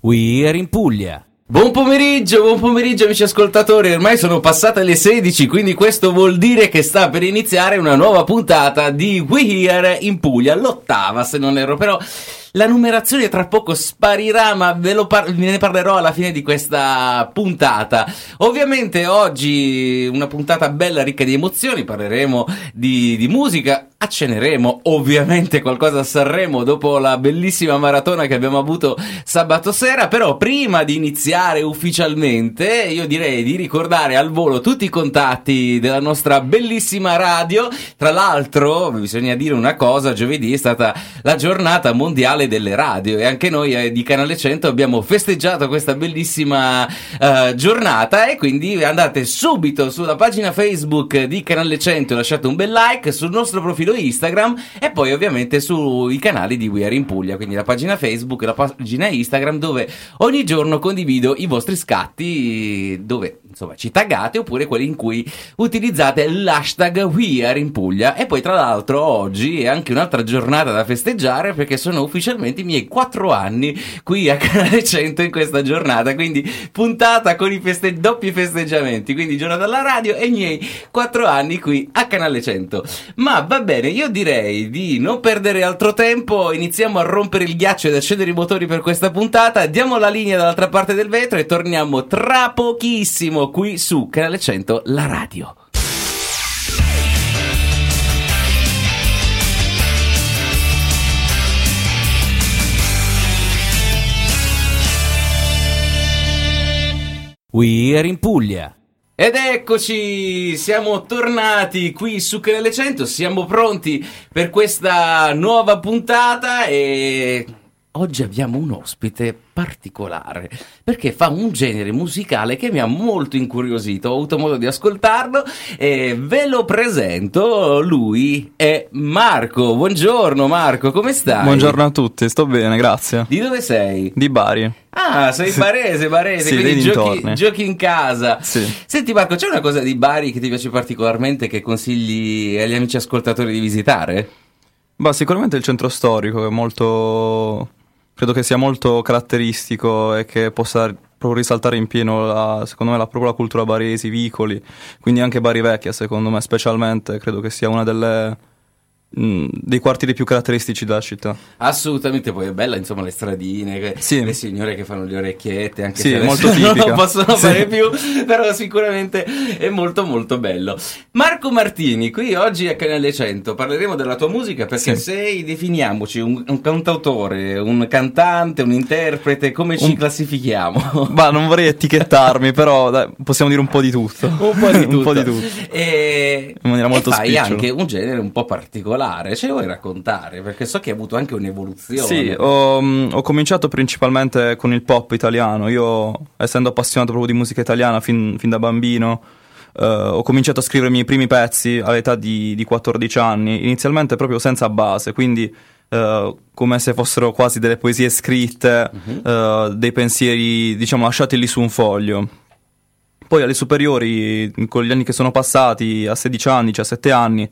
We're in Puglia. Buon pomeriggio, buon pomeriggio amici ascoltatori, ormai sono passate le 16, quindi questo vuol dire che sta per iniziare una nuova puntata di We Here in Puglia, l'ottava se non erro, però la numerazione tra poco sparirà, ma ve, par- ve, ne parlerò alla fine di questa puntata. Ovviamente oggi una puntata bella, ricca di emozioni, parleremo di, di musica, acceneremo ovviamente qualcosa a Sanremo dopo la bellissima maratona che abbiamo avuto sabato sera, però prima di iniziare ufficialmente io direi di ricordare al volo tutti i contatti della nostra bellissima radio. Tra l'altro bisogna dire una cosa, giovedì è stata la giornata mondiale delle radio. E anche noi eh, di Canale 100 abbiamo festeggiato questa bellissima uh, giornata. E quindi andate subito sulla pagina Facebook di Canale 100 e lasciate un bel like sul nostro profilo Instagram e poi ovviamente sui canali di We Are in Puglia, quindi la pagina Facebook e la pagina Instagram dove ogni giorno condivido i vostri scatti dove insomma ci taggate oppure quelli in cui utilizzate l'hashtag We Are in Puglia. E poi tra l'altro oggi è anche un'altra giornata da festeggiare perché sono ufficialmente i miei 4 anni qui a Canale 100 in questa giornata, quindi puntata con i feste- doppi festeggiamenti, quindi giornata alla radio e i miei 4 anni qui a Canale 100. Ma va Bene, io direi di non perdere altro tempo, iniziamo a rompere il ghiaccio ed accendere i motori per questa puntata, diamo la linea dall'altra parte del vetro e torniamo tra pochissimo qui su Canale 100, la radio. We're in Puglia. Ed eccoci, siamo tornati qui su Canale 100, siamo pronti per questa nuova puntata e oggi abbiamo un ospite particolare perché fa un genere musicale che mi ha molto incuriosito. Ho avuto modo di ascoltarlo e ve lo presento. Lui è Marco. Buongiorno Marco, come stai? Buongiorno a tutti, sto bene, grazie. Di dove sei? Di Bari. Ah, sei barese, barese, sì, quindi giochi, giochi, in casa. Sì. Senti Marco, c'è una cosa di Bari che ti piace particolarmente che consigli agli amici ascoltatori di visitare? Beh, sicuramente il centro storico è molto credo che sia molto caratteristico e che possa proprio risaltare in pieno, la, secondo me, la, proprio la cultura baresi, vicoli, quindi anche Bari Vecchia, secondo me, specialmente, credo che sia una delle Mm, dei quartieri più caratteristici della città. Assolutamente, poi è bella, insomma, le stradine, sì. le signore che fanno le orecchiette, anche sì, se molto tipica. non possono sì. fare più, però sicuramente è molto molto bello. Marco Martini, qui oggi a Canale 100 parleremo della tua musica perché sì. sei, definiamoci, un, un, cantautore, un cantante, un interprete, come ci un... classifichiamo? Ma non vorrei etichettarmi, però dai, possiamo dire un po' di tutto. Un po' di tutto. po' di tutto. E, In maniera molto e fai spicciola. anche un genere un po' particolare particolare, ce lo vuoi raccontare? Perché so che hai avuto anche un'evoluzione. Sì, ho, mm, ho, cominciato principalmente con il pop italiano. Io, essendo appassionato proprio di musica italiana fin, fin da bambino, uh, ho cominciato a scrivere i miei primi pezzi all'età di, di 14 anni, inizialmente proprio senza base, quindi uh, come se fossero quasi delle poesie scritte, uh-huh. uh, dei pensieri, diciamo, lasciati lì su un foglio. Poi alle superiori, con gli anni che sono passati, a 16 anni, 17 anni,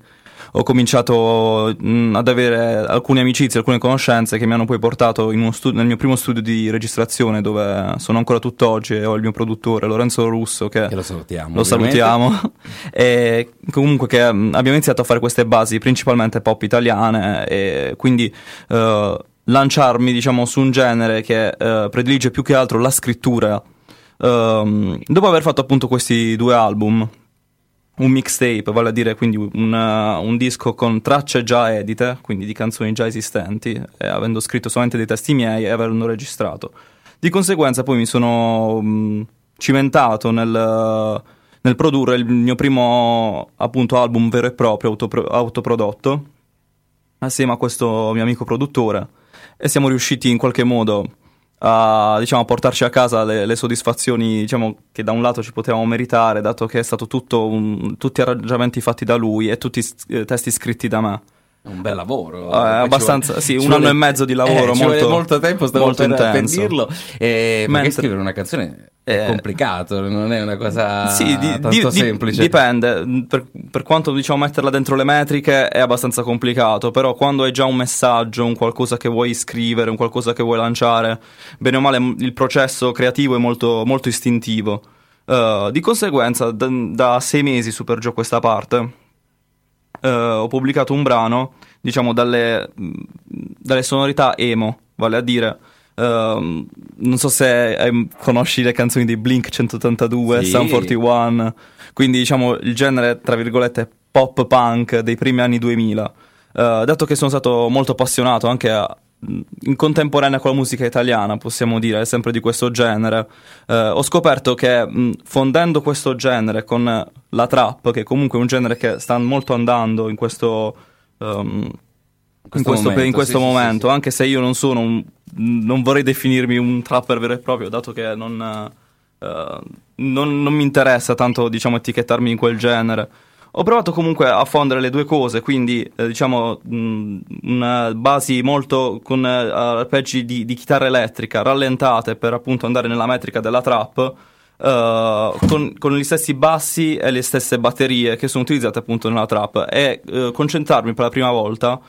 ho cominciato mh, mm, ad avere alcune amicizie, alcune conoscenze che mi hanno poi portato stu- nel mio primo studio di registrazione dove sono ancora tutt'oggi e ho il mio produttore Lorenzo Russo che, che lo salutiamo. Lo salutiamo e comunque che mm, abbiamo iniziato a fare queste basi principalmente pop italiane e quindi uh, lanciarmi diciamo su un genere che uh, predilige più che altro la scrittura uh, dopo aver fatto appunto questi due album un mixtape, vale a dire quindi una, un disco con tracce già edite, quindi di canzoni già esistenti, e avendo scritto solamente dei testi miei e avendo registrato. Di conseguenza poi mi sono mh, cimentato nel, nel, produrre il mio primo appunto album vero e proprio, autopro- autoprodotto, assieme a questo mio amico produttore, e siamo riusciti in qualche modo a diciamo, portarci a casa le, le soddisfazioni diciamo, che da un lato ci potevamo meritare, dato che è stato tutto un, tutti arrangiamenti fatti da lui e tutti eh, testi scritti da me. Un bel lavoro. Eh, abbastanza, sì, un anno e mezzo di lavoro, eh, molto- molto tempo, stavo molto per, per intenso. dirlo. Eh, Mentre- scrivere una canzone è Eh, complicato, non è una cosa Sì, di- tanto di- semplice. dipende. Per, per quanto diciamo metterla dentro le metriche è abbastanza complicato, però quando hai già un messaggio, un qualcosa che vuoi scrivere, un qualcosa che vuoi lanciare, bene o male il processo creativo è molto, molto istintivo. Eh, di conseguenza, da, da sei mesi su per giù a questa parte, eh, ho pubblicato un brano, diciamo, dalle, dalle sonorità emo, vale a dire. ehm, non so se eh, conosci le canzoni di Blink 182, Sì. Sun 41, quindi diciamo il genere, tra virgolette, pop punk dei primi anni 2000. Eh, dato che sono stato molto appassionato anche a- in contemporanea con la musica italiana, possiamo dire, sempre di questo genere, eh, ho scoperto che mh, fondendo questo genere con la trap, che comunque è un genere che sta molto andando in questo, ehm, in questo, momento, in questo sì, momento, sì. anche se io non sono un, non vorrei definirmi un trapper vero e proprio, dato che non, eh, non, non mi interessa tanto diciamo etichettarmi in quel genere. Ho provato comunque a fondere le due cose, quindi eh, diciamo mh, una basi molto con eh, arpeggi di, di chitarra elettrica rallentate per appunto andare nella metrica della trap, eh, con, con gli stessi bassi e le stesse batterie che sono utilizzate appunto nella trap e eh, concentrarmi per la prima volta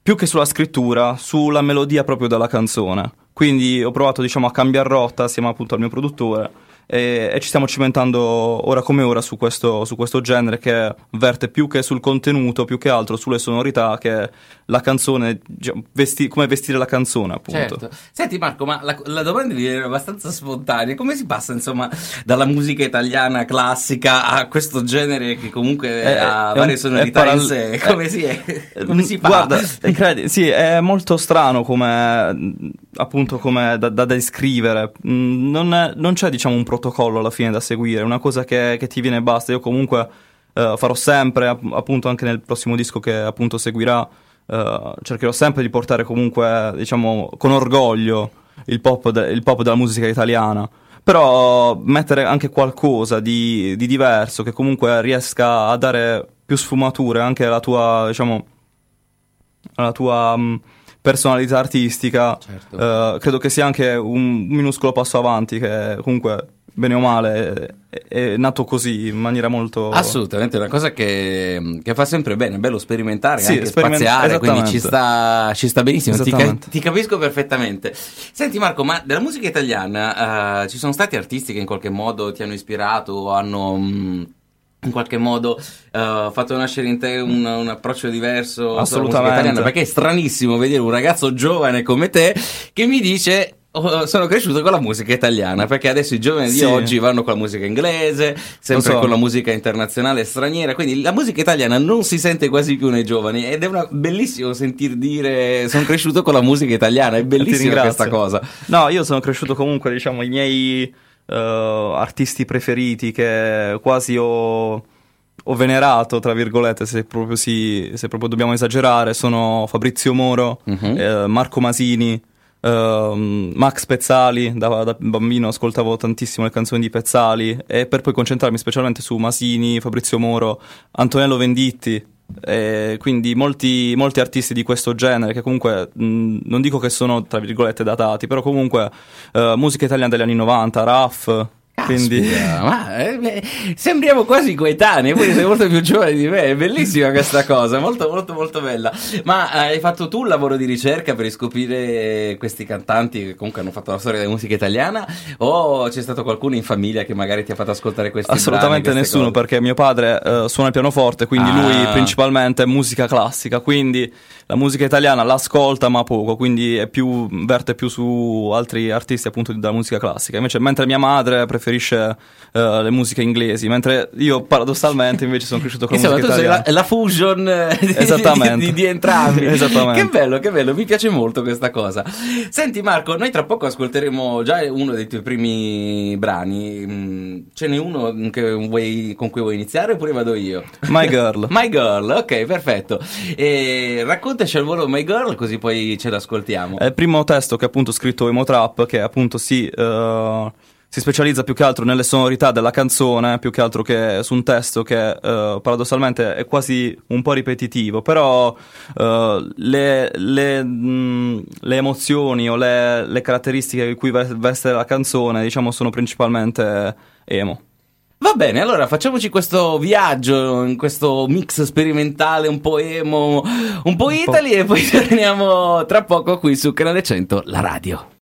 più che sulla scrittura, sulla melodia proprio della canzone. Quindi ho provato diciamo a cambiare rotta assieme appunto al mio produttore e, e ci stiamo cimentando ora come ora su questo, su questo genere che verte più che sul contenuto, più che altro sulle sonorità che la canzone, diciamo, vesti- come vestire la canzone appunto. Certo. Senti Marco, ma la, la domanda viene abbastanza spontanea. Come si passa, insomma, dalla musica italiana classica a questo genere che comunque Eh, ha è varie un- sonorità è paral- in sé? eh, Come si, è? Come si fa? Guarda, eh, credi, sì, è molto strano come appunto come da, da descrivere. Mm, Non, è- non c'è diciamo un protocollo alla fine da seguire, è una cosa che, che ti viene e basta. Io comunque eh, farò sempre, app- appunto anche nel prossimo disco che appunto seguirà, eh, cercherò sempre di portare comunque diciamo con orgoglio il pop, de- il pop della musica italiana. Però mettere anche qualcosa di, di diverso che comunque riesca a dare più sfumature anche alla tua, diciamo, alla tua mh, personalità artistica, Certo. eh, credo che sia anche un minuscolo passo avanti che comunque, bene o male, è, è nato così in maniera molto... Assolutamente, è una cosa che, che fa sempre bene, è bello sperimentare, Sì, anche speriment- spaziare, quindi ci sta, ci sta benissimo, ti, ca- ti capisco perfettamente. Senti Marco, ma della musica italiana eh, ci sono stati artisti che in qualche modo ti hanno ispirato o hanno... mh, in qualche modo eh, fatto nascere in te un, un approccio diverso Assolutamente. italiana perché è stranissimo vedere un ragazzo giovane come te che mi dice "Oh, sono cresciuto con la musica italiana perché adesso i giovani di Sì. oggi vanno con la musica inglese sempre so. con la musica internazionale straniera quindi la musica italiana non si sente quasi più nei giovani ed è una, bellissimo sentir dire sono cresciuto con la musica italiana è bellissima questa cosa No, io sono cresciuto comunque, diciamo, i miei eh, artisti preferiti che quasi ho, ho venerato, tra virgolette, se proprio, si, se proprio dobbiamo esagerare, sono Fabrizio Moro, eh, Marco Masini, ehm, Max Pezzali, da, da bambino ascoltavo tantissimo le canzoni di Pezzali e per poi concentrarmi specialmente su Masini, Fabrizio Moro, Antonello Venditti. E quindi molti, molti artisti di questo genere che comunque mh, non dico che sono tra virgolette datati, però comunque eh, musica italiana degli anni 90, Raff, quindi ma eh, sembriamo quasi coetanei, poi sei molto più giovane di me, è bellissima questa cosa, molto molto molto bella. Ma eh, hai fatto tu un lavoro di ricerca per riscoprire questi cantanti che comunque hanno fatto la storia della musica italiana o c'è stato qualcuno in famiglia che magari ti ha fatto ascoltare questi Assolutamente brani, nessuno, cose? perché mio padre eh, suona il pianoforte, quindi Ah. lui principalmente è musica classica, quindi la musica italiana l'ascolta ma poco, quindi è più, verte più su altri artisti appunto della musica classica. Invece mentre mia madre preferisce eh, le musiche inglesi, mentre io paradossalmente invece sono cresciuto con la Insomma, musica italiana. la, la fusion eh, di, di- di entrambi. Che bello, che bello, mi piace molto questa cosa. Senti Marco, noi tra poco ascolteremo già uno dei tuoi primi brani. Mm, Ce n'è uno che vuoi- con cui vuoi iniziare oppure vado io? My Girl. My Girl, ok, perfetto. E raccontaci al volo My Girl così poi ce l'ascoltiamo. È il primo testo che appunto ho scritto Emo Trap, che appunto si, eh, si specializza più che altro nelle sonorità della canzone, più che altro che su un testo che eh, paradossalmente è quasi un po' ripetitivo, però eh, le, le, mh, le, emozioni o le, le caratteristiche di cui veste la canzone, diciamo, sono principalmente emo. Va bene, allora facciamoci questo viaggio in questo mix sperimentale un po' emo, un po' Italy e poi torniamo tra poco qui su Canale 100, la radio.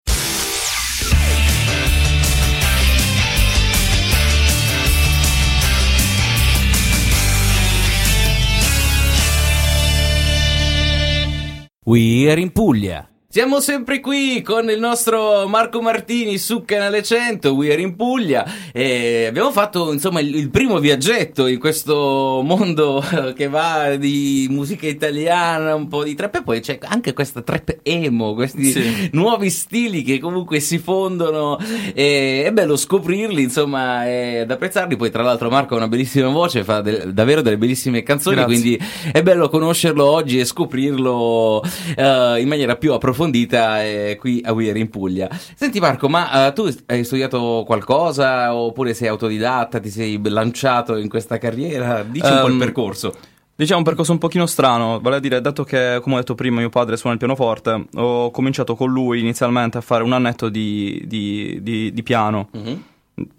We are in Puglia. Siamo sempre qui con il nostro Marco Martini su Canale 100, We Are in Puglia e abbiamo fatto insomma il, il, primo viaggetto in questo mondo che va di musica italiana, un po' di trap e poi c'è anche questa trap emo, questi sì. nuovi stili che comunque si fondono e è bello scoprirli insomma e ad apprezzarli, poi tra l'altro Marco ha una bellissima voce, fa de- davvero delle bellissime canzoni, Grazie. quindi è bello conoscerlo oggi e scoprirlo uh, in maniera più approfondita approfondita eh, qui a Weir in Puglia. Senti Marco, ma uh, tu hai studiato qualcosa oppure sei autodidatta, ti sei lanciato in questa carriera? Dici um, un po' il ehm, percorso. Diciamo un percorso un pochino strano, vale a dire, dato che, come ho detto prima, mio padre suona il pianoforte, ho cominciato con lui inizialmente a fare un annetto di, di, di, di piano. Mm-hmm.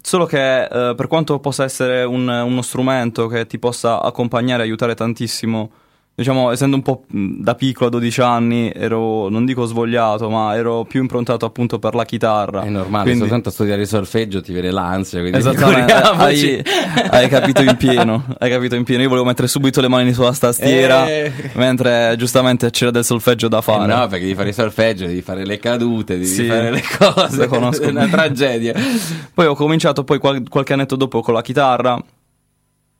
Solo che eh, per quanto possa essere un, uno strumento che ti possa accompagnare e aiutare tantissimo diciamo, essendo un po' da piccolo, a 12 anni, ero, non dico svogliato, ma ero più improntato appunto per la chitarra. È normale, quindi... soltanto a studiare il solfeggio ti viene l'ansia. Esattamente, hai, hai, capito in pieno, hai capito in pieno. Io volevo mettere subito le mani sulla tastiera, eh... mentre giustamente c'era del solfeggio da fare. Eh no, perché devi fare il solfeggio, devi fare le cadute, devi sì, fare le cose. È una tragedia. poi ho cominciato poi qual- qualche annetto dopo con la chitarra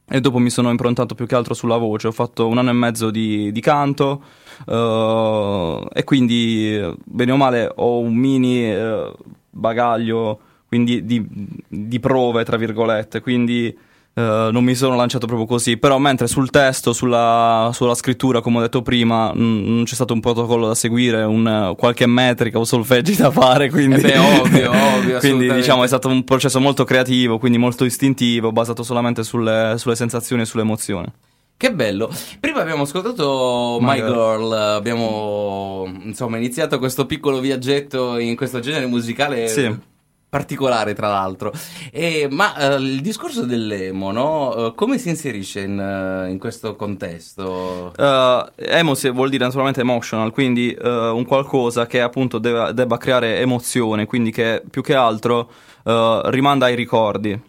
e dopo mi sono improntato più che altro sulla voce, ho fatto un anno e mezzo di, di canto uh, e quindi bene o male ho un mini uh, bagaglio quindi di, di, prove tra virgolette, quindi Uh, non mi sono lanciato proprio così, però mentre sul testo, sulla, sulla scrittura, come ho detto prima, non c'è stato un protocollo da seguire, un, qualche metrica o solfeggi da fare, quindi... Eh beh, ovvio, ovvio, quindi diciamo è stato un processo molto creativo, quindi molto istintivo, basato solamente sulle, sulle sensazioni e sulle emozioni. Che bello. Prima abbiamo ascoltato My, My Girl. Girl, abbiamo insomma iniziato questo piccolo viaggetto in questo genere musicale. Sì particolare tra l'altro. E, ma uh, il discorso dell'emo, no? Uh, come si inserisce in, uh, in questo contesto? emo vuol dire naturalmente emotional, quindi un qualcosa che appunto debba, debba, creare emozione, quindi che più che altro rimanda ai ricordi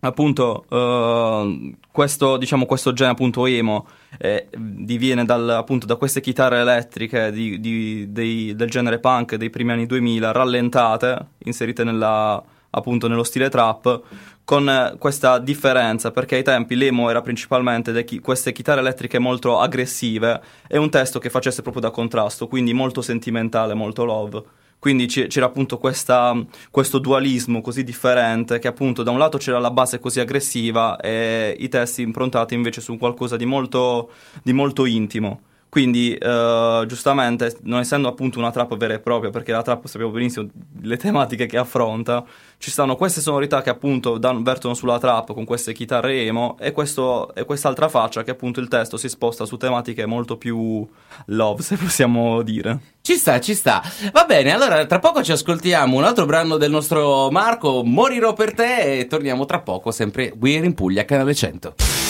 appunto uh, questo, diciamo, questo genere appunto emo eh, diviene dal, appunto da queste chitarre elettriche di, di, dei, del genere punk dei primi anni 2000 rallentate inserite nella, appunto nello stile trap con questa differenza perché ai tempi l'emo era principalmente chi- queste chitarre elettriche molto aggressive e un testo che facesse proprio da contrasto quindi molto sentimentale molto love quindi c'era appunto questa, questo dualismo così differente che appunto da un lato c'era la base così aggressiva e i testi improntati invece su qualcosa di molto, di molto intimo. Quindi, uh, giustamente, non essendo appunto una trap vera e propria, perché la trap sappiamo benissimo le tematiche che affronta, ci stanno queste sonorità che appunto dan- vertono sulla trap con queste chitarre emo e, questo, e quest'altra faccia che appunto il testo si sposta su tematiche molto più love, se possiamo dire. Ci sta, ci sta. Va bene, allora tra poco ci ascoltiamo un altro brano del nostro Marco, Morirò per te, e torniamo tra poco sempre qui in Puglia, canale 100.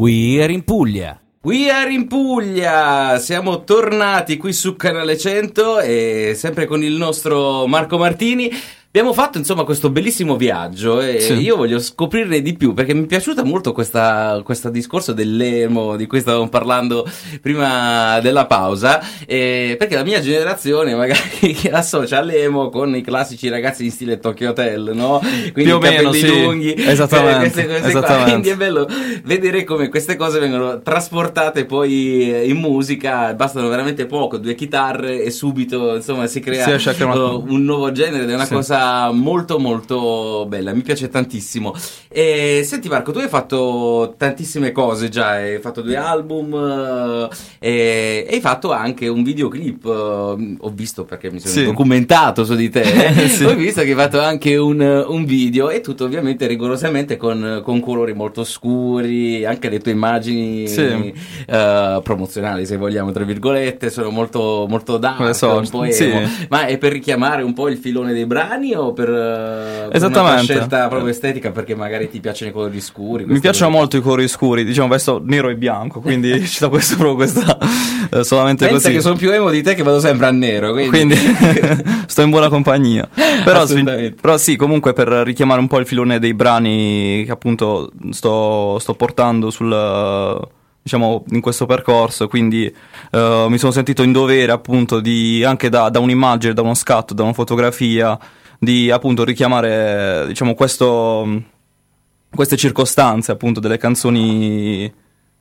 We are in Puglia. We are in Puglia! Siamo tornati qui su Canale 100 e sempre con il nostro Marco Martini. Abbiamo fatto insomma questo bellissimo viaggio e sì. io voglio scoprirne di più perché mi è piaciuta molto questa, questo discorso dell'emo di cui stavamo parlando prima della pausa perché la mia generazione magari associa l'emo con i classici ragazzi in stile Tokyo Hotel, no? Quindi più o meno, sì. lunghi, esattamente, queste, queste esattamente. Quindi è bello vedere come queste cose vengono trasportate poi in musica, bastano veramente poco, due chitarre e subito insomma si crea uh, un nuovo genere ed è una sì. cosa molto molto bella, mi piace tantissimo. E, senti Marco, tu hai fatto tantissime cose già, hai fatto due album eh, e hai fatto anche un videoclip, eh, ho visto perché mi sono Sì. documentato su di te, Sì. ho visto che hai fatto anche un, un video e tutto ovviamente rigorosamente con, con colori molto scuri, anche le tue immagini Sì. eh, promozionali se vogliamo tra virgolette, sono molto, molto dark, so, un po' emo. Ma è per richiamare un po' il filone dei brani o per, eh, per una scelta proprio estetica perché magari ti piacciono i colori scuri? Mi piacciono cose? molto i colori scuri, diciamo vesto nero e bianco, quindi ci sta questo proprio questa eh, solamente Pensa così. che sono più emo di te che vado sempre a nero, quindi... Quindi sto in buona compagnia. Però, però sì, comunque per richiamare un po' il filone dei brani che appunto sto, sto portando sul diciamo in questo percorso, quindi eh, mi sono sentito in dovere appunto di anche da, da un'immagine, da uno scatto, da una fotografia di appunto richiamare diciamo questo queste circostanze appunto delle canzoni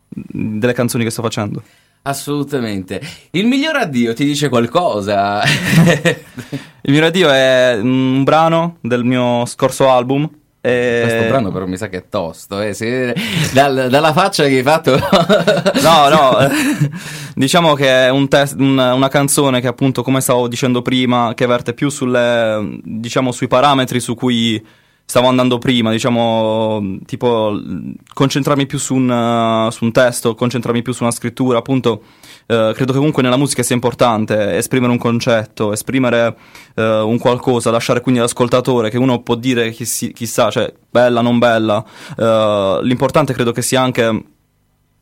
delle canzoni che sto facendo. Assolutamente. Il miglior addio ti dice qualcosa? Il mio radio è un brano del mio scorso album. E- Questo brano però mi sa che è tosto, eh? se- dal- dalla faccia che hai fatto... No, no, eh, diciamo che è un test- un- una canzone che appunto, come stavo dicendo prima, che verte più sulle, diciamo, sui parametri su cui stavo andando prima, diciamo, tipo concentrarmi più su un, eh, su un testo, concentrarmi più su una scrittura, appunto, eh, credo che comunque nella musica sia importante esprimere un concetto, esprimere eh, un qualcosa, lasciare quindi all'ascoltatore che uno può dire chi chissà, cioè bella, non bella, Eh, l'importante credo che sia anche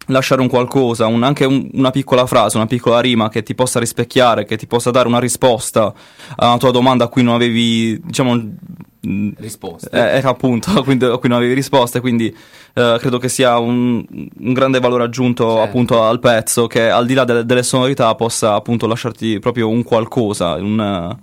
lasciare un qualcosa, un- anche un- una piccola frase, una piccola rima che ti possa rispecchiare, che ti possa dare una risposta a una tua domanda a cui non avevi, diciamo, Risposte. eh, era appunto a cui, a cui non avevi risposte, quindi eh, credo che sia un, un grande valore aggiunto Certo. appunto al pezzo che al di là delle, delle sonorità possa appunto lasciarti proprio un qualcosa, un,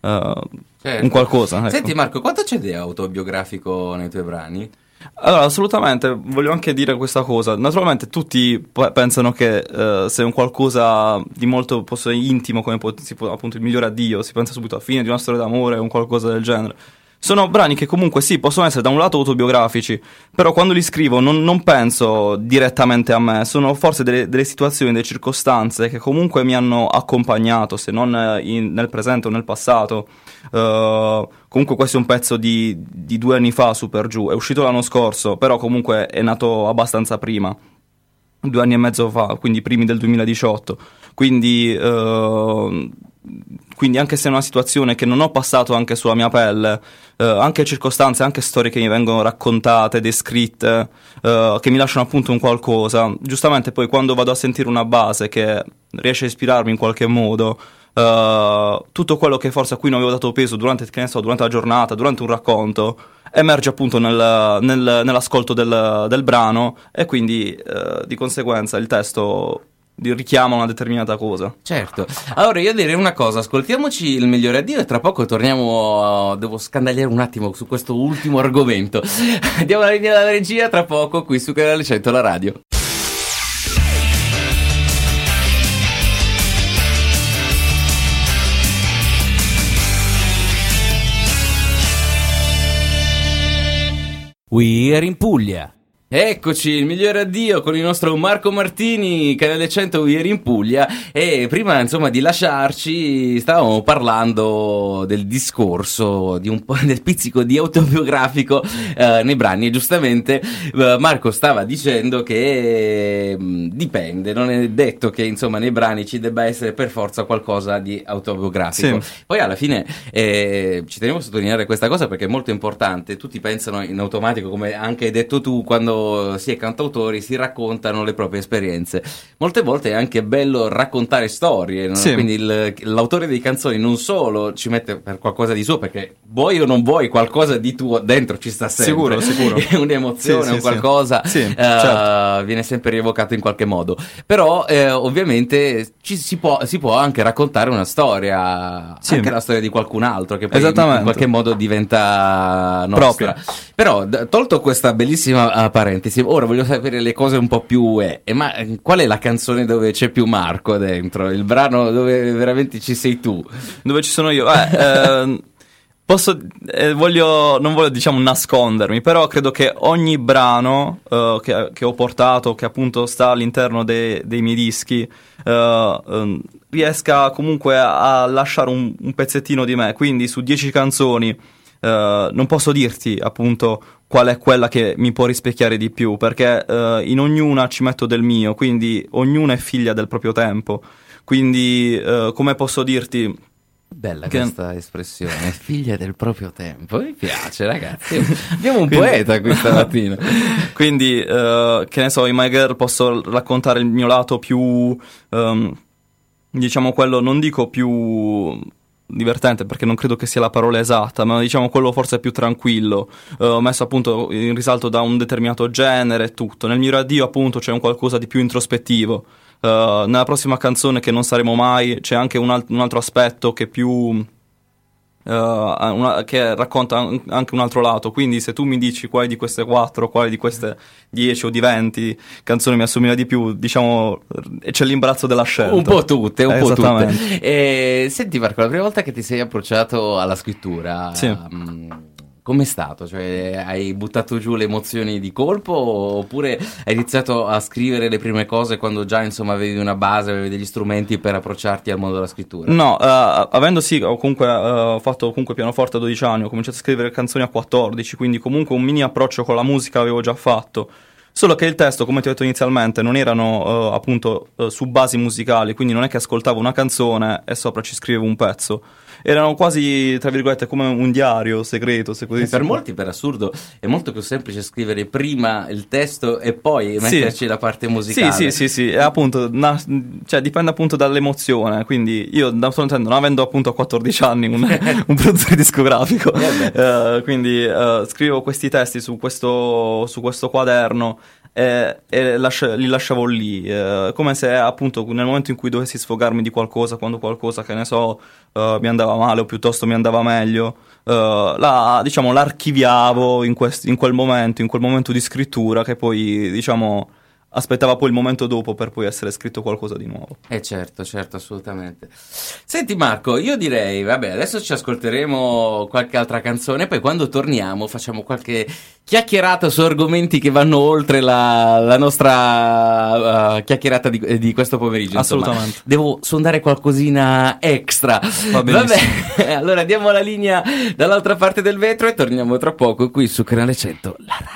eh, Certo. un qualcosa. ecco. Senti Marco, quanto c'è di autobiografico nei tuoi brani? Allora, assolutamente, voglio anche dire questa cosa. Naturalmente tutti p- pensano che eh, se è un qualcosa di molto posso, intimo, come può, si può- appunto il migliore addio, si pensa subito alla fine di una storia d'amore o un qualcosa del genere. Sono brani che comunque sì, possono essere da un lato autobiografici, però quando li scrivo non, non penso direttamente a me, sono forse delle, delle situazioni, delle circostanze che comunque mi hanno accompagnato, se non eh, in- nel presente o nel passato. Eh, comunque questo è un pezzo di, di due anni fa, su per giù, è uscito l'anno scorso, però comunque è nato abbastanza prima due anni e mezzo fa, quindi primi del 2018. Quindi, eh, quindi anche se è una situazione che non ho passato anche sulla mia pelle, eh, anche circostanze, anche storie che mi vengono raccontate, descritte, eh, che mi lasciano appunto un qualcosa, giustamente poi quando vado a sentire una base che riesce a ispirarmi in qualche modo, eh, tutto quello che forse a cui non avevo dato peso durante, so, durante la giornata, durante un racconto, emerge appunto nel- nel- nell'ascolto del, del brano e quindi eh, di conseguenza il testo richiama una determinata cosa. Certo. Allora io direi una cosa, ascoltiamoci il migliore addio e tra poco torniamo, a- devo scandagliare un attimo su questo ultimo argomento. Andiamo alla linea della regia tra poco qui su Canale 100 la radio. We are in Puglia. Eccoci, il migliore addio con il nostro Marco Martini, Canale 100 ieri in Puglia e prima insomma di lasciarci stavamo parlando del discorso, di un po' del pizzico di autobiografico eh, nei brani e giustamente eh, Marco stava dicendo che mh, dipende, non è detto che insomma nei brani ci debba essere per forza qualcosa di autobiografico. Sì. Poi alla fine eh, ci tenevo a sottolineare questa cosa perché è molto importante, tutti pensano in automatico come anche hai detto tu quando si è cantautori si raccontano le proprie esperienze. Molte volte è anche bello raccontare storie, no? Sì. quindi il- l'autore dei canzoni non solo ci mette per qualcosa di suo perché vuoi o non vuoi qualcosa di tuo dentro ci sta sempre. Sicuro, sicuro. È un'emozione, Sì, un sì, qualcosa eh, certo. viene sempre rievocato in qualche modo. Però eh, ovviamente ci si può, si può anche raccontare una storia, anche la storia di qualcun altro che poi in, in qualche modo diventa nostra. Propria. Però tolto questa bellissima ah, parentesi, ora voglio sapere le cose un po' più eh, eh, ma eh, qual è la canzone dove c'è più Marco dentro? Il brano dove veramente ci sei tu? Dove ci sono io? Eh, ehm, Posso, eh, voglio, non voglio diciamo nascondermi, però credo che ogni brano eh, che, che, ho portato, che appunto sta all'interno de, dei miei dischi, eh, ehm, riesca comunque a, lasciare un, un, pezzettino di me. Quindi su dieci canzoni eh, non posso dirti appunto qual è quella che mi può rispecchiare di più, perché eh, in ognuna ci metto del mio, quindi ognuna è figlia del proprio tempo. Quindi, eh, come posso dirti Bella che... questa espressione, figlia del proprio tempo, mi piace ragazzi, abbiamo un Quindi... poeta qui stamattina. Quindi, uh, che ne so, in My Girl posso raccontare il mio lato più, um, diciamo quello, non dico più divertente perché non credo che sia la parola esatta, ma diciamo quello forse più tranquillo, uh, messo appunto in risalto da un determinato genere e tutto. Nel mio radio appunto c'è un qualcosa di più introspettivo. Uh, nella prossima canzone che non saremo mai c'è anche un, alt- un altro aspetto che più Uh, una, che racconta anche un altro lato. Quindi, se tu mi dici quale di queste quattro, quale di queste dieci o di venti canzoni mi assomiglia di più, diciamo, c'è l'imbarazzo della scelta. Un po' tutte, un eh, po' tutte. E, senti, Marco, la prima volta che ti sei approcciato alla scrittura. Sì. Um, Com'è stato? Cioè, hai buttato giù le emozioni di colpo oppure hai iniziato a scrivere le prime cose quando già insomma avevi una base, avevi degli strumenti per approcciarti al mondo della scrittura? No, uh, avendo sì, ho comunque uh, fatto comunque pianoforte a 12 anni, ho cominciato a scrivere canzoni a 14, quindi comunque un mini approccio con la musica l'avevo già fatto. Solo che il testo, come ti ho detto inizialmente, non erano uh, appunto su basi musicali, quindi non è che ascoltavo una canzone e sopra ci scrivevo un pezzo erano quasi, tra virgolette, come un diario segreto. Se così e per molti, per assurdo, è molto più semplice scrivere prima il testo e poi metterci sì. la parte musicale. Sì, sì, sì, sì. E appunto, na, cioè, dipende appunto dall'emozione. Quindi io, da non avendo appunto a 14 anni un, un produttore discografico, uh, quindi uh, scrivo questi testi su questo, su questo quaderno e, e lascia, li lasciavo lì, eh, come se appunto nel momento in cui dovessi sfogarmi di qualcosa, quando qualcosa, che ne so, uh, mi andava male o piuttosto mi andava meglio, uh, la, diciamo, l'archiviavo in, quest- in quel momento, in quel momento di scrittura che poi, diciamo, aspettava poi il momento dopo per poi essere scritto qualcosa di nuovo. Eh certo, certo, assolutamente. Senti Marco, io direi, vabbè, adesso ci ascolteremo qualche altra canzone, poi quando torniamo facciamo qualche chiacchierata su argomenti che vanno oltre la, la nostra uh, chiacchierata di, di, questo pomeriggio. Assolutamente. Insomma, devo sondare qualcosina extra. Va Vabbè, allora diamo la linea dall'altra parte del vetro e torniamo tra poco qui su Canale 100, la radio.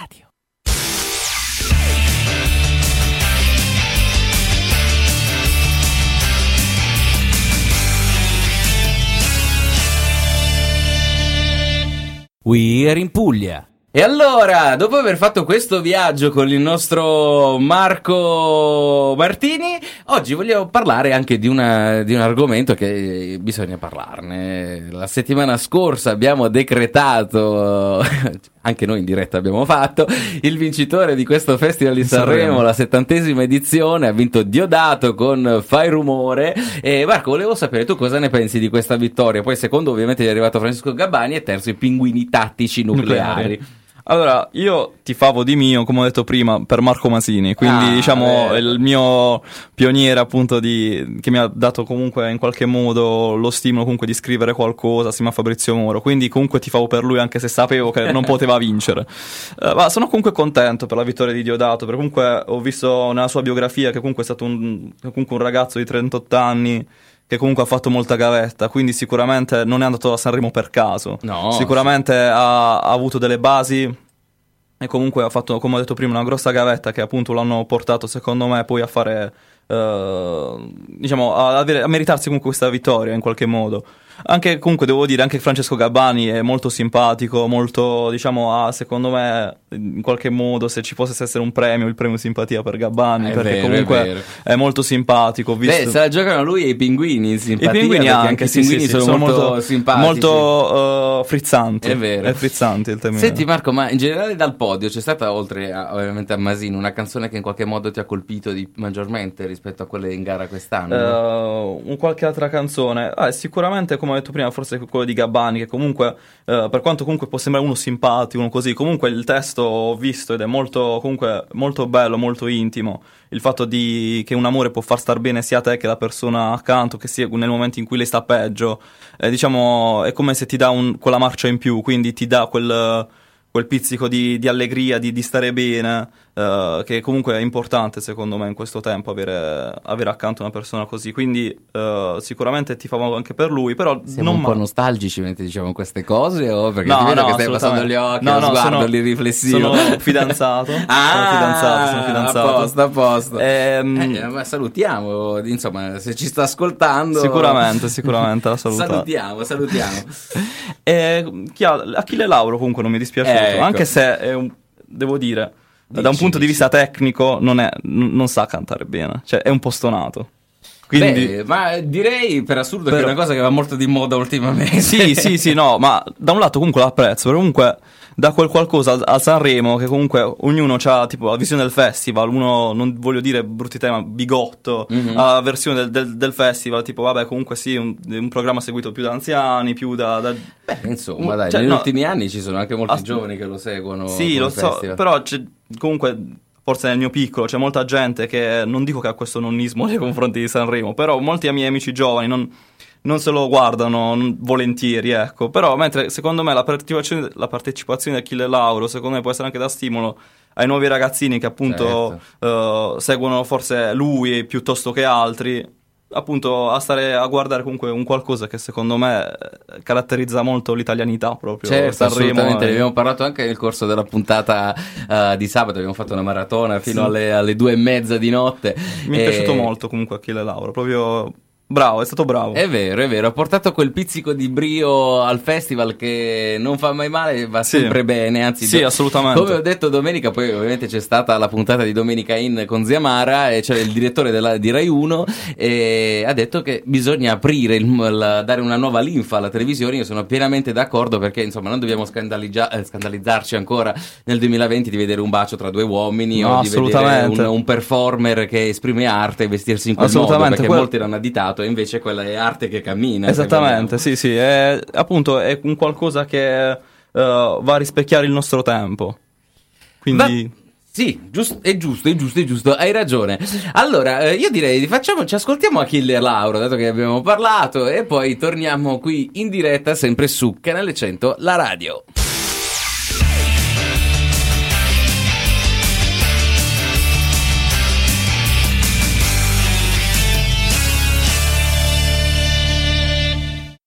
We are in Puglia. E allora, dopo aver fatto questo viaggio con il nostro Marco Martini, oggi vogliamo parlare anche di, una, di, un argomento che bisogna parlarne. La settimana scorsa abbiamo decretato, anche noi in diretta abbiamo fatto, il vincitore di questo Festival di Sanremo, la settantesima edizione, ha vinto Diodato con Fai Rumore. E Marco, volevo sapere tu cosa ne pensi di questa vittoria. Poi secondo ovviamente è arrivato Francesco Gabbani e terzo i pinguini tattici nucleari. nucleari. Allora, io ti favo di mio, come ho detto prima, per Marco Masini, quindi ah, diciamo il mio pioniere appunto di, che mi ha dato comunque in qualche modo lo stimolo comunque di scrivere qualcosa, si chiama Fabrizio Moro, quindi comunque ti favo per lui anche se sapevo che non poteva vincere. Uh, ma sono comunque contento per la vittoria di Diodato, perché comunque ho visto nella sua biografia che comunque è stato un, comunque un ragazzo di 38 anni che comunque ha fatto molta gavetta, quindi sicuramente non è andato a Sanremo per caso. No, sicuramente sì. ha, ha, avuto delle basi e comunque ha fatto, come ho detto prima, una grossa gavetta che appunto l'hanno portato, secondo me, poi a fare, uh, diciamo, a, a, meritarsi comunque questa vittoria in qualche modo. Anche comunque devo dire, anche Francesco Gabbani è molto simpatico, molto, diciamo, ha secondo me in qualche modo se ci fosse essere un premio, il premio simpatia per Gabbani, è perché vero, comunque è, è, molto simpatico. Visto... Beh, se la giocano lui e i pinguini, simpatia, I pinguini anche, anche sì, i pinguini sì, sono, sono, molto, molto simpatici. Molto uh, frizzanti. È vero. È frizzante il tema. Senti Marco, ma in generale dal podio c'è stata, oltre a, ovviamente a Masino, una canzone che in qualche modo ti ha colpito di, maggiormente rispetto a quelle in gara quest'anno? Uh, un qualche altra canzone? Ah, sicuramente, come come ho detto prima, forse quello di Gabbani, che comunque, eh, per quanto comunque può sembrare uno simpatico, uno così, comunque il testo ho visto ed è molto, comunque, molto bello, molto intimo. Il fatto di, che un amore può far star bene sia te che la persona accanto, che sia nel momento in cui lei sta peggio, eh, diciamo, è come se ti dà un, quella marcia in più, quindi ti dà quel quel pizzico di, di allegria, di, di, stare bene, uh, che comunque è importante secondo me in questo tempo avere, avere accanto una persona così. Quindi uh, sicuramente ti famo anche per lui, però Siamo non un po' ma- nostalgici mentre diciamo queste cose o perché No, ti vedo no, che stai passando gli occhi, No, no, sguardo sono- lì riflessivo. sono fidanzato. ah, Sono fidanzato, sono fidanzato. A posto, a posto. Ehm, Eh, ma salutiamo, insomma, se ci sta ascoltando. Sicuramente, sicuramente la salutiamo. Salutiamo, salutiamo. E chi ha, Achille Lauro comunque non mi è dispiaciuto, Ecco. anche se è un- devo dire, da un Dici, punto di dici. vista tecnico non, è- n- non sa cantare bene, cioè è un po' stonato. Quindi... Beh, ma direi per assurdo che Però- è una cosa che va molto di moda ultimamente. Sì, sì, sì, no, ma da un lato comunque l'apprezzo, però comunque da quel qualcosa al, al Sanremo che comunque ognuno ha tipo la visione del festival, uno non voglio dire brutti temi, ma bigotto, Mhm. ha la versione del, del- del festival, tipo vabbè comunque sì, un, un programma seguito più da anziani, più da... da- Beh, insomma, dai, Cioè, negli no. ultimi anni ci sono anche molti Ass- giovani che lo seguono. sì, lo so, festival. però comunque... Forse nel mio piccolo c'è molta gente che non dico che ha questo nonnismo nei confronti di Sanremo, però molti miei amici giovani non, non se lo guardano volentieri, ecco. Però mentre secondo me la partecipazione, la partecipazione di Achille Lauro, secondo me può essere anche da stimolo ai nuovi ragazzini che appunto Certo. eh, seguono forse lui piuttosto che altri, appunto a stare a guardare comunque un qualcosa che secondo me eh, caratterizza molto l'italianità proprio. Certo, Sanremo, assolutamente, eh. ne abbiamo parlato anche nel corso della puntata eh, di sabato, abbiamo fatto una maratona fino Sì. alle, alle due e mezza di notte. Mi è E- piaciuto molto comunque Achille Lauro, proprio bravo, è stato bravo. È vero, è vero, ha portato quel pizzico di brio al festival che non fa mai male, va Sì. sempre bene, anzi Sì, do- assolutamente. Come ho detto domenica, poi ovviamente c'è stata la puntata di Domenica In con Ziamara e c'è il direttore della- di Rai 1 e ha detto che bisogna aprire, il- la- dare una nuova linfa alla televisione, io sono pienamente d'accordo perché insomma non dobbiamo scandalizza- eh, scandalizzarci ancora nel 2020 di vedere un bacio tra due uomini No, o di vedere un, un performer che esprime arte e vestirsi in quel modo perché quel- molti l'hanno additato e invece quella è arte che cammina. Esattamente, sì, sì, è, appunto è un qualcosa che eh, va a rispecchiare il nostro tempo. Quindi... Sì, giusto, è giusto, è giusto, è giusto, hai ragione. Allora, eh, io direi, facciamo, ci ascoltiamo Achille e Lauro, dato che abbiamo parlato, e poi torniamo qui in diretta, sempre su Canale 100, la radio.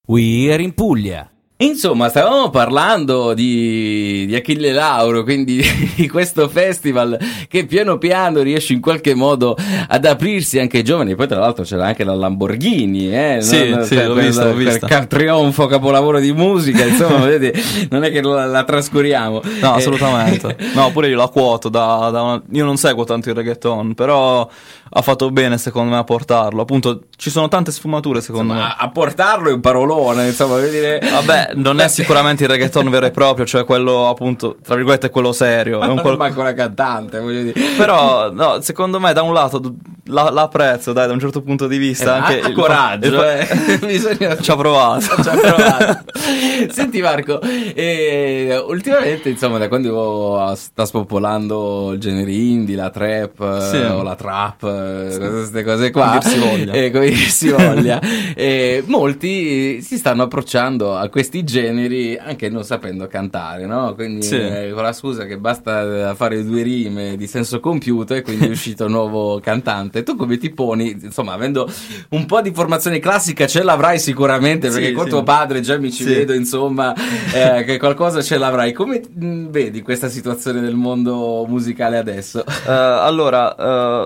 We are in Puglia. Insomma, stavamo parlando di, di Achille Lauro, quindi di questo festival che piano piano riesce in qualche modo ad aprirsi anche ai giovani. Poi, tra l'altro, c'era anche la Lamborghini, eh? Sì, non- sì, per- l'ho per- vista, l'ho per vista. ca- trionfo, capolavoro di musica. Insomma, vedete, non è che la, la trascuriamo. No, Eh, assolutamente. No, pure io la quoto. Da, da una- Io non seguo tanto il reggaeton, però ha fatto bene secondo me a portarlo. Appunto, ci sono tante sfumature secondo insomma, me. a, a portarlo è un parolone, insomma, voglio dire. Vabbè, non è sicuramente il reggaeton vero e proprio, cioè quello appunto, tra virgolette, quello serio. È un Ma qual- manco la cantante, voglio dire. Però, no, secondo me, da un lato la, la apprezzo, dai, da un certo punto di vista. Eh, anche il- coraggio, il- eh. Bisogna- Ci ha provato. Ci ha provato. Senti Marco, eh, ultimamente insomma da quando sta spopolando il genere indie, la trap Sì. o la trap, eh, queste cose qua, Come dir si voglia. eh, come dir si voglia, eh, molti si stanno approcciando a questi generi anche non sapendo cantare, no? Quindi Sì. eh, con la scusa che basta fare due rime di senso compiuto e quindi è uscito un nuovo cantante. Tu come ti poni, insomma, avendo un po' di formazione classica ce l'avrai sicuramente perché Sì, con sì. tuo padre già mi ci vedo, insomma, eh, che qualcosa ce l'avrai. Come mh, vedi questa situazione del mondo musicale adesso? Eh, allora,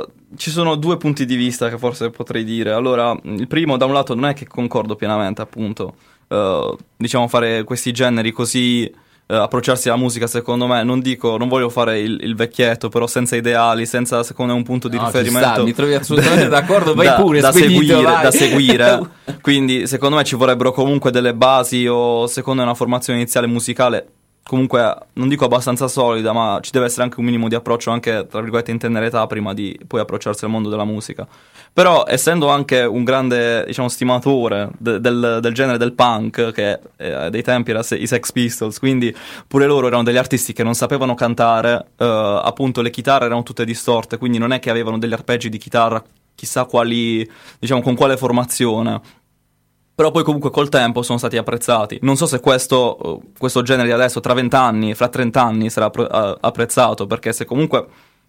eh, ci sono due punti di vista che forse potrei dire. Allora, il primo, da un lato, non è che concordo pienamente, appunto, eh, diciamo, fare questi generi così. eh, approcciarsi alla musica, secondo me, non dico, non voglio fare il, il vecchietto, però senza ideali, senza secondo me un punto di No, riferimento. sta, mi trovi assolutamente d'accordo, vai da, pure, da spedito, seguire, vai. da seguire. Quindi, secondo me, ci vorrebbero comunque delle basi o secondo me una formazione iniziale musicale comunque non dico abbastanza solida, ma ci deve essere anche un minimo di approccio anche tra virgolette in tenera età prima di poi approcciarsi al mondo della musica. Però essendo anche un grande, diciamo, stimatore de- del, del, genere del punk, che eh, dei tempi era se- i Sex Pistols, quindi pure loro erano degli artisti che non sapevano cantare, eh, appunto le chitarre erano tutte distorte, quindi non è che avevano degli arpeggi di chitarra chissà quali, diciamo, con quale formazione però poi comunque col tempo sono stati apprezzati. Non so se questo, questo genere di adesso, tra vent'anni, fra trent'anni, sarà apprezzato, perché se comunque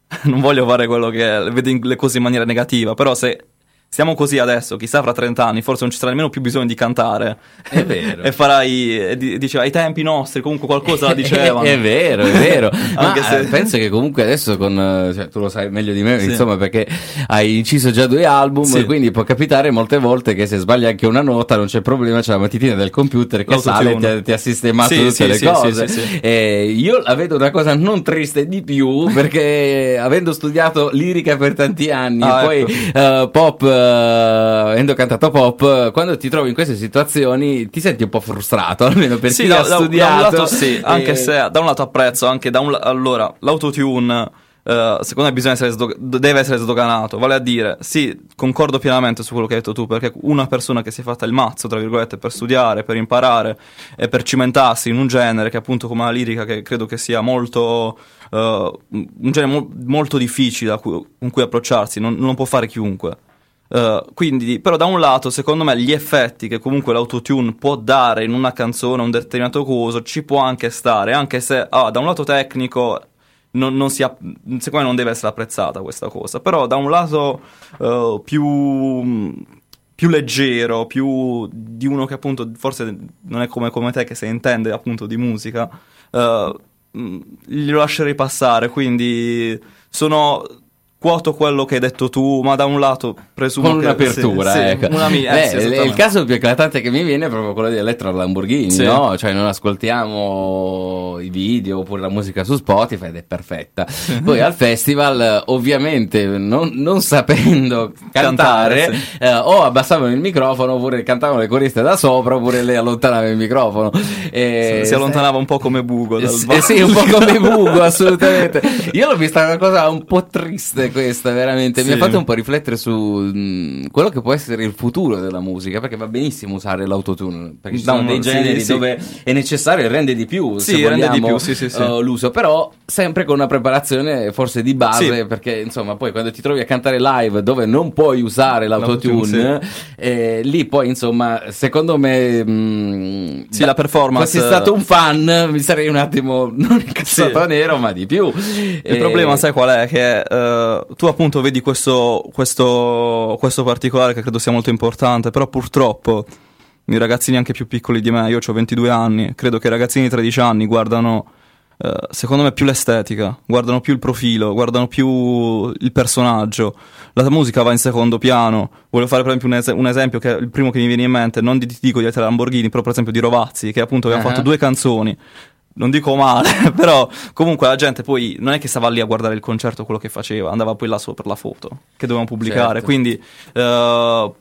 non voglio fare quello che vede le cose in maniera negativa, però se Siamo così adesso, chissà fra 30 anni, forse non ci sarà nemmeno più bisogno di cantare. È vero. e farai, e diceva, ai tempi nostri comunque qualcosa la dicevano. è vero, è vero. Ma se... Eh, penso che comunque adesso con, eh, cioè, tu lo sai meglio di me, sì. insomma, perché hai inciso già due album, sì. quindi può capitare molte volte che se sbagli anche una nota non c'è problema, c'è la matitina del computer che sale e ti, ti, ha sistemato sì, tutte le cose. E io la vedo una cosa non triste di più, perché avendo studiato lirica per tanti anni, ah, poi ecco. uh, pop avendo cantato pop, quando ti trovi in queste situazioni ti senti un po' frustrato, almeno per sì, chi da, ha da, studiato. Da un lato sì, e... anche se da un lato apprezzo, anche da un allora, l'autotune Uh, secondo me essere sdog- deve essere sdoganato. Vale a dire, sì, concordo pienamente su quello che hai detto tu, perché una persona che si è fatta il mazzo, tra virgolette, per studiare, per imparare e per cimentarsi in un genere che appunto come la lirica, che credo che sia molto, uh, un genere mo- molto difficile cui, con cui approcciarsi, non, non può fare chiunque. Uh, quindi, però, da un lato, secondo me, gli effetti che comunque l'autotune può dare in una canzone, un determinato coso, ci può anche stare, anche se ah, da un lato tecnico. Non, non sia, secondo me non deve essere apprezzata questa cosa, però da un lato uh, più, più, leggero, più di uno che appunto forse non è come, come te che se intende appunto di musica, uh, glielo lascerei passare, quindi sono quoto quello che hai detto tu, ma da un lato presumo Con che... un'apertura, sì, ecco. Sì, una mia, Beh, eh, sì, il caso più eclatante che mi viene è proprio quello di Elettra Lamborghini, no? Cioè non ascoltiamo i video oppure la musica su Spotify ed è perfetta. Poi al festival, ovviamente, non, non sapendo cantare, cantare eh, o abbassavano il microfono oppure cantavano le coriste da sopra oppure lei allontanava il microfono. E, si allontanava un po' come Bugo dal eh, sì, un po' come Bugo, assolutamente. Io l'ho vista una cosa un po' triste questa, veramente. Sì. Mi ha fatto un po' riflettere su mh, mm, quello che può essere il futuro della musica, perché va benissimo usare l'autotune, perché ci sono dei generi sì, dove è necessario e rende di più, sì, se rende di più, sì, sì, sì. Uh, l'uso, però sempre con una preparazione forse di base, perché insomma poi quando ti trovi a cantare live dove non puoi usare l'autotune, eh, lì poi insomma, secondo me... Mh, mm, sì, la performance... Fossi stato un fan, mi sarei un attimo non incazzato nero, ma di più. Il e... problema, sai qual è? Che... Uh, tu appunto vedi questo, questo, questo particolare che credo sia molto importante, però purtroppo i ragazzini anche più piccoli di me, io ho 22 anni, credo che i ragazzini di 13 anni guardano, eh, secondo me, più l'estetica, guardano più il profilo, guardano più il personaggio. La musica va in secondo piano. Voglio fare per esempio un, es- un esempio che è il primo che mi viene in mente, non di ti dico di Lamborghini, però per esempio di Rovazzi, che appunto aveva uh-huh. fatto due canzoni non dico male, però comunque la gente poi non è che stava lì a guardare il concerto quello che faceva, andava poi là solo per la foto che dovevamo pubblicare. Certo. Quindi uh,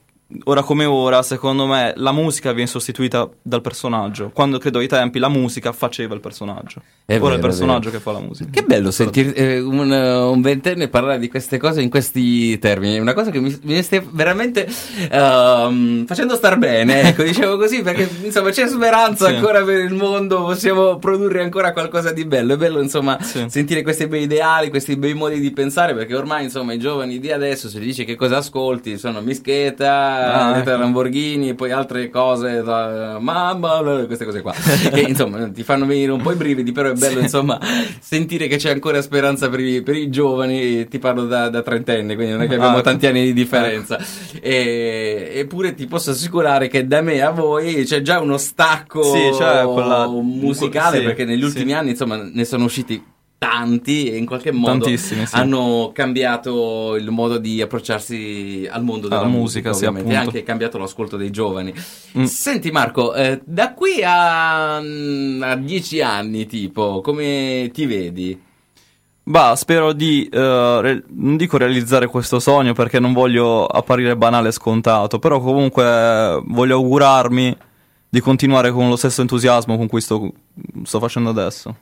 ora come ora, secondo me, la musica viene sostituita dal personaggio. Quando credo ai tempi la musica faceva il personaggio. È ora vero, è il personaggio che fa la musica. Che bello sentire eh, un, un, ventenne parlare di queste cose in questi termini. È una cosa che mi, mi stai veramente uh, facendo star bene. Ecco, dicevo così perché insomma c'è speranza sì. ancora per il mondo. Possiamo produrre ancora qualcosa di bello. È bello, insomma, sì. sentire questi bei ideali, questi bei modi di pensare. Perché ormai, insomma, i giovani di adesso, se gli dici che cosa ascolti, sono mischeta ah, ecco. Lamborghini, poi altre cose, da, mamma, queste cose qua. che insomma ti fanno venire un po' i brividi, però è bello insomma sentire che c'è ancora speranza per i, per i giovani. Ti parlo da, da, trentenne, quindi non è che abbiamo ah, tanti anni di differenza. E, eppure ti posso assicurare che da me a voi c'è già uno stacco sì, cioè quella... musicale, sì, perché negli ultimi sì. anni insomma ne sono usciti tanti e in qualche modo sì. hanno cambiato il modo di approcciarsi al mondo della musica, musica sì, e anche cambiato l'ascolto dei giovani. Mm. Senti Marco, eh, da qui a, a, dieci anni tipo, come ti vedi? Bah, spero di, uh, re- non dico realizzare questo sogno perché non voglio apparire banale e scontato, però comunque voglio augurarmi di continuare con lo stesso entusiasmo con cui sto, sto facendo adesso.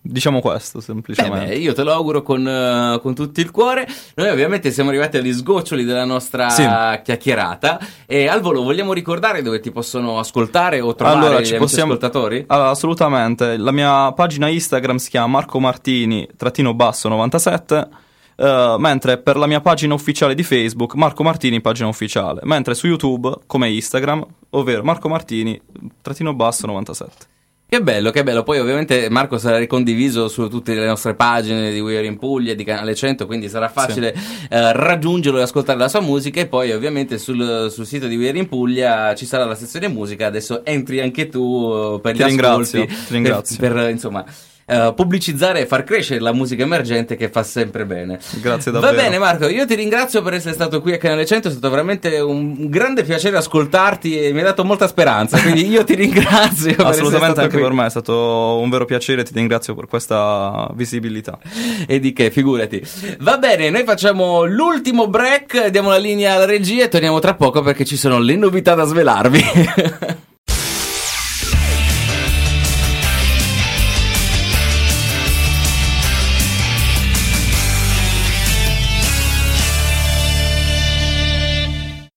Diciamo questo semplicemente. Beh, beh, io te lo auguro con, uh, con, tutto il cuore. Noi ovviamente siamo arrivati agli sgoccioli della nostra sì. chiacchierata e al volo vogliamo ricordare dove ti possono ascoltare o trovare allora, ci possiamo... ascoltatori? Allora, assolutamente. La mia pagina Instagram si chiama Marco Martini trattino basso 97 uh, mentre per la mia pagina ufficiale di Facebook Marco Martini pagina ufficiale, mentre su YouTube come Instagram, ovvero Marco Martini trattino basso 97. Che bello, che bello. Poi ovviamente Marco sarà ricondiviso su tutte le nostre pagine di We Are in Puglia, di Canale 100, quindi sarà facile sì. eh, raggiungerlo e ascoltare la sua musica e poi ovviamente sul, sul, sito di We Are in Puglia ci sarà la sezione musica, adesso entri anche tu eh, per ti gli ringrazio, ascolti. Ti ringrazio. Per, per insomma uh, pubblicizzare e far crescere la musica emergente che fa sempre bene. Grazie davvero. Va bene Marco, io ti ringrazio per essere stato qui a Canale 100, è stato veramente un grande piacere ascoltarti e mi ha dato molta speranza, quindi io ti ringrazio. Assolutamente anche qui. per me è stato un vero piacere, ti ringrazio per questa visibilità. E di che, figurati. Va bene, noi facciamo l'ultimo break, diamo la linea alla regia e torniamo tra poco perché ci sono le novità da svelarvi.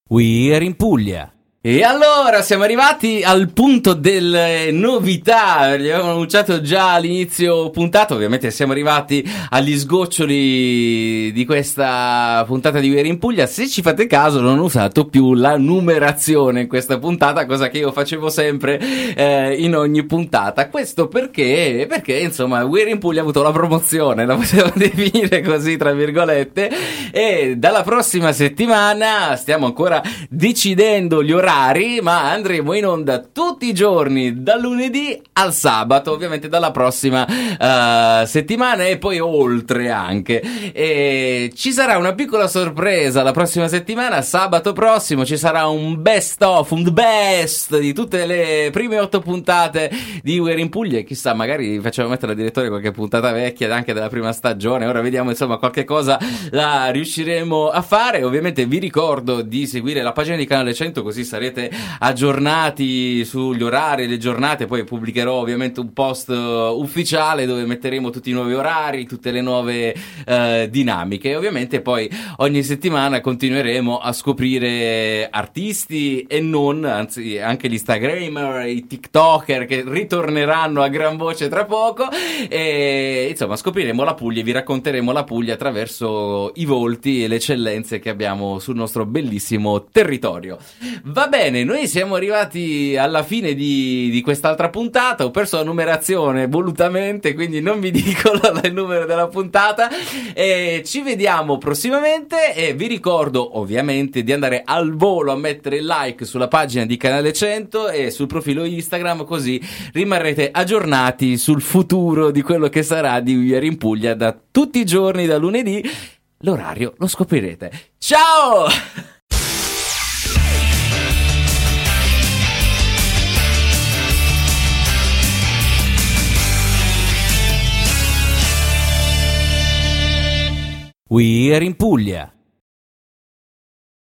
We are in Puglia. E allora siamo arrivati al punto delle novità, li avevamo annunciato già all'inizio puntata, ovviamente siamo arrivati agli sgoccioli di questa puntata di Veri in Puglia, se ci fate caso non ho usato più la numerazione in questa puntata, cosa che io facevo sempre eh, in ogni puntata, questo perché, perché insomma Veri in Puglia ha avuto la promozione, la possiamo definire così tra virgolette, e dalla prossima settimana stiamo ancora decidendo gli orari orari, ma andremo in onda tutti i giorni, dal lunedì al sabato, ovviamente dalla prossima uh, settimana e poi oltre anche. E ci sarà una piccola sorpresa la prossima settimana, sabato prossimo ci sarà un best of, un best di tutte le prime otto puntate di We're in Puglia. Chissà, magari facciamo mettere al direttore qualche puntata vecchia anche della prima stagione. Ora vediamo, insomma, qualche cosa la riusciremo a fare. Ovviamente vi ricordo di seguire la pagina di Canale 100 così sarete sarete aggiornati sugli orari, le giornate, poi pubblicherò ovviamente un post uh, ufficiale dove metteremo tutti i nuovi orari, tutte le nuove uh, dinamiche e ovviamente poi ogni settimana continueremo a scoprire artisti e non, anzi anche gli Instagrammer, i TikToker che ritorneranno a gran voce tra poco e insomma scopriremo la Puglia e vi racconteremo la Puglia attraverso i volti e le eccellenze che abbiamo sul nostro bellissimo territorio. Va bene bene, noi siamo arrivati alla fine di, di, quest'altra puntata. Ho perso la numerazione volutamente, quindi non vi dico il numero della puntata. E ci vediamo prossimamente. E vi ricordo, ovviamente, di andare al volo a mettere like sulla pagina di Canale 100 e sul profilo Instagram, così rimarrete aggiornati sul futuro di quello che sarà di We in Puglia da tutti i giorni, da lunedì. L'orario lo scoprirete. Ciao! We are in Puglia.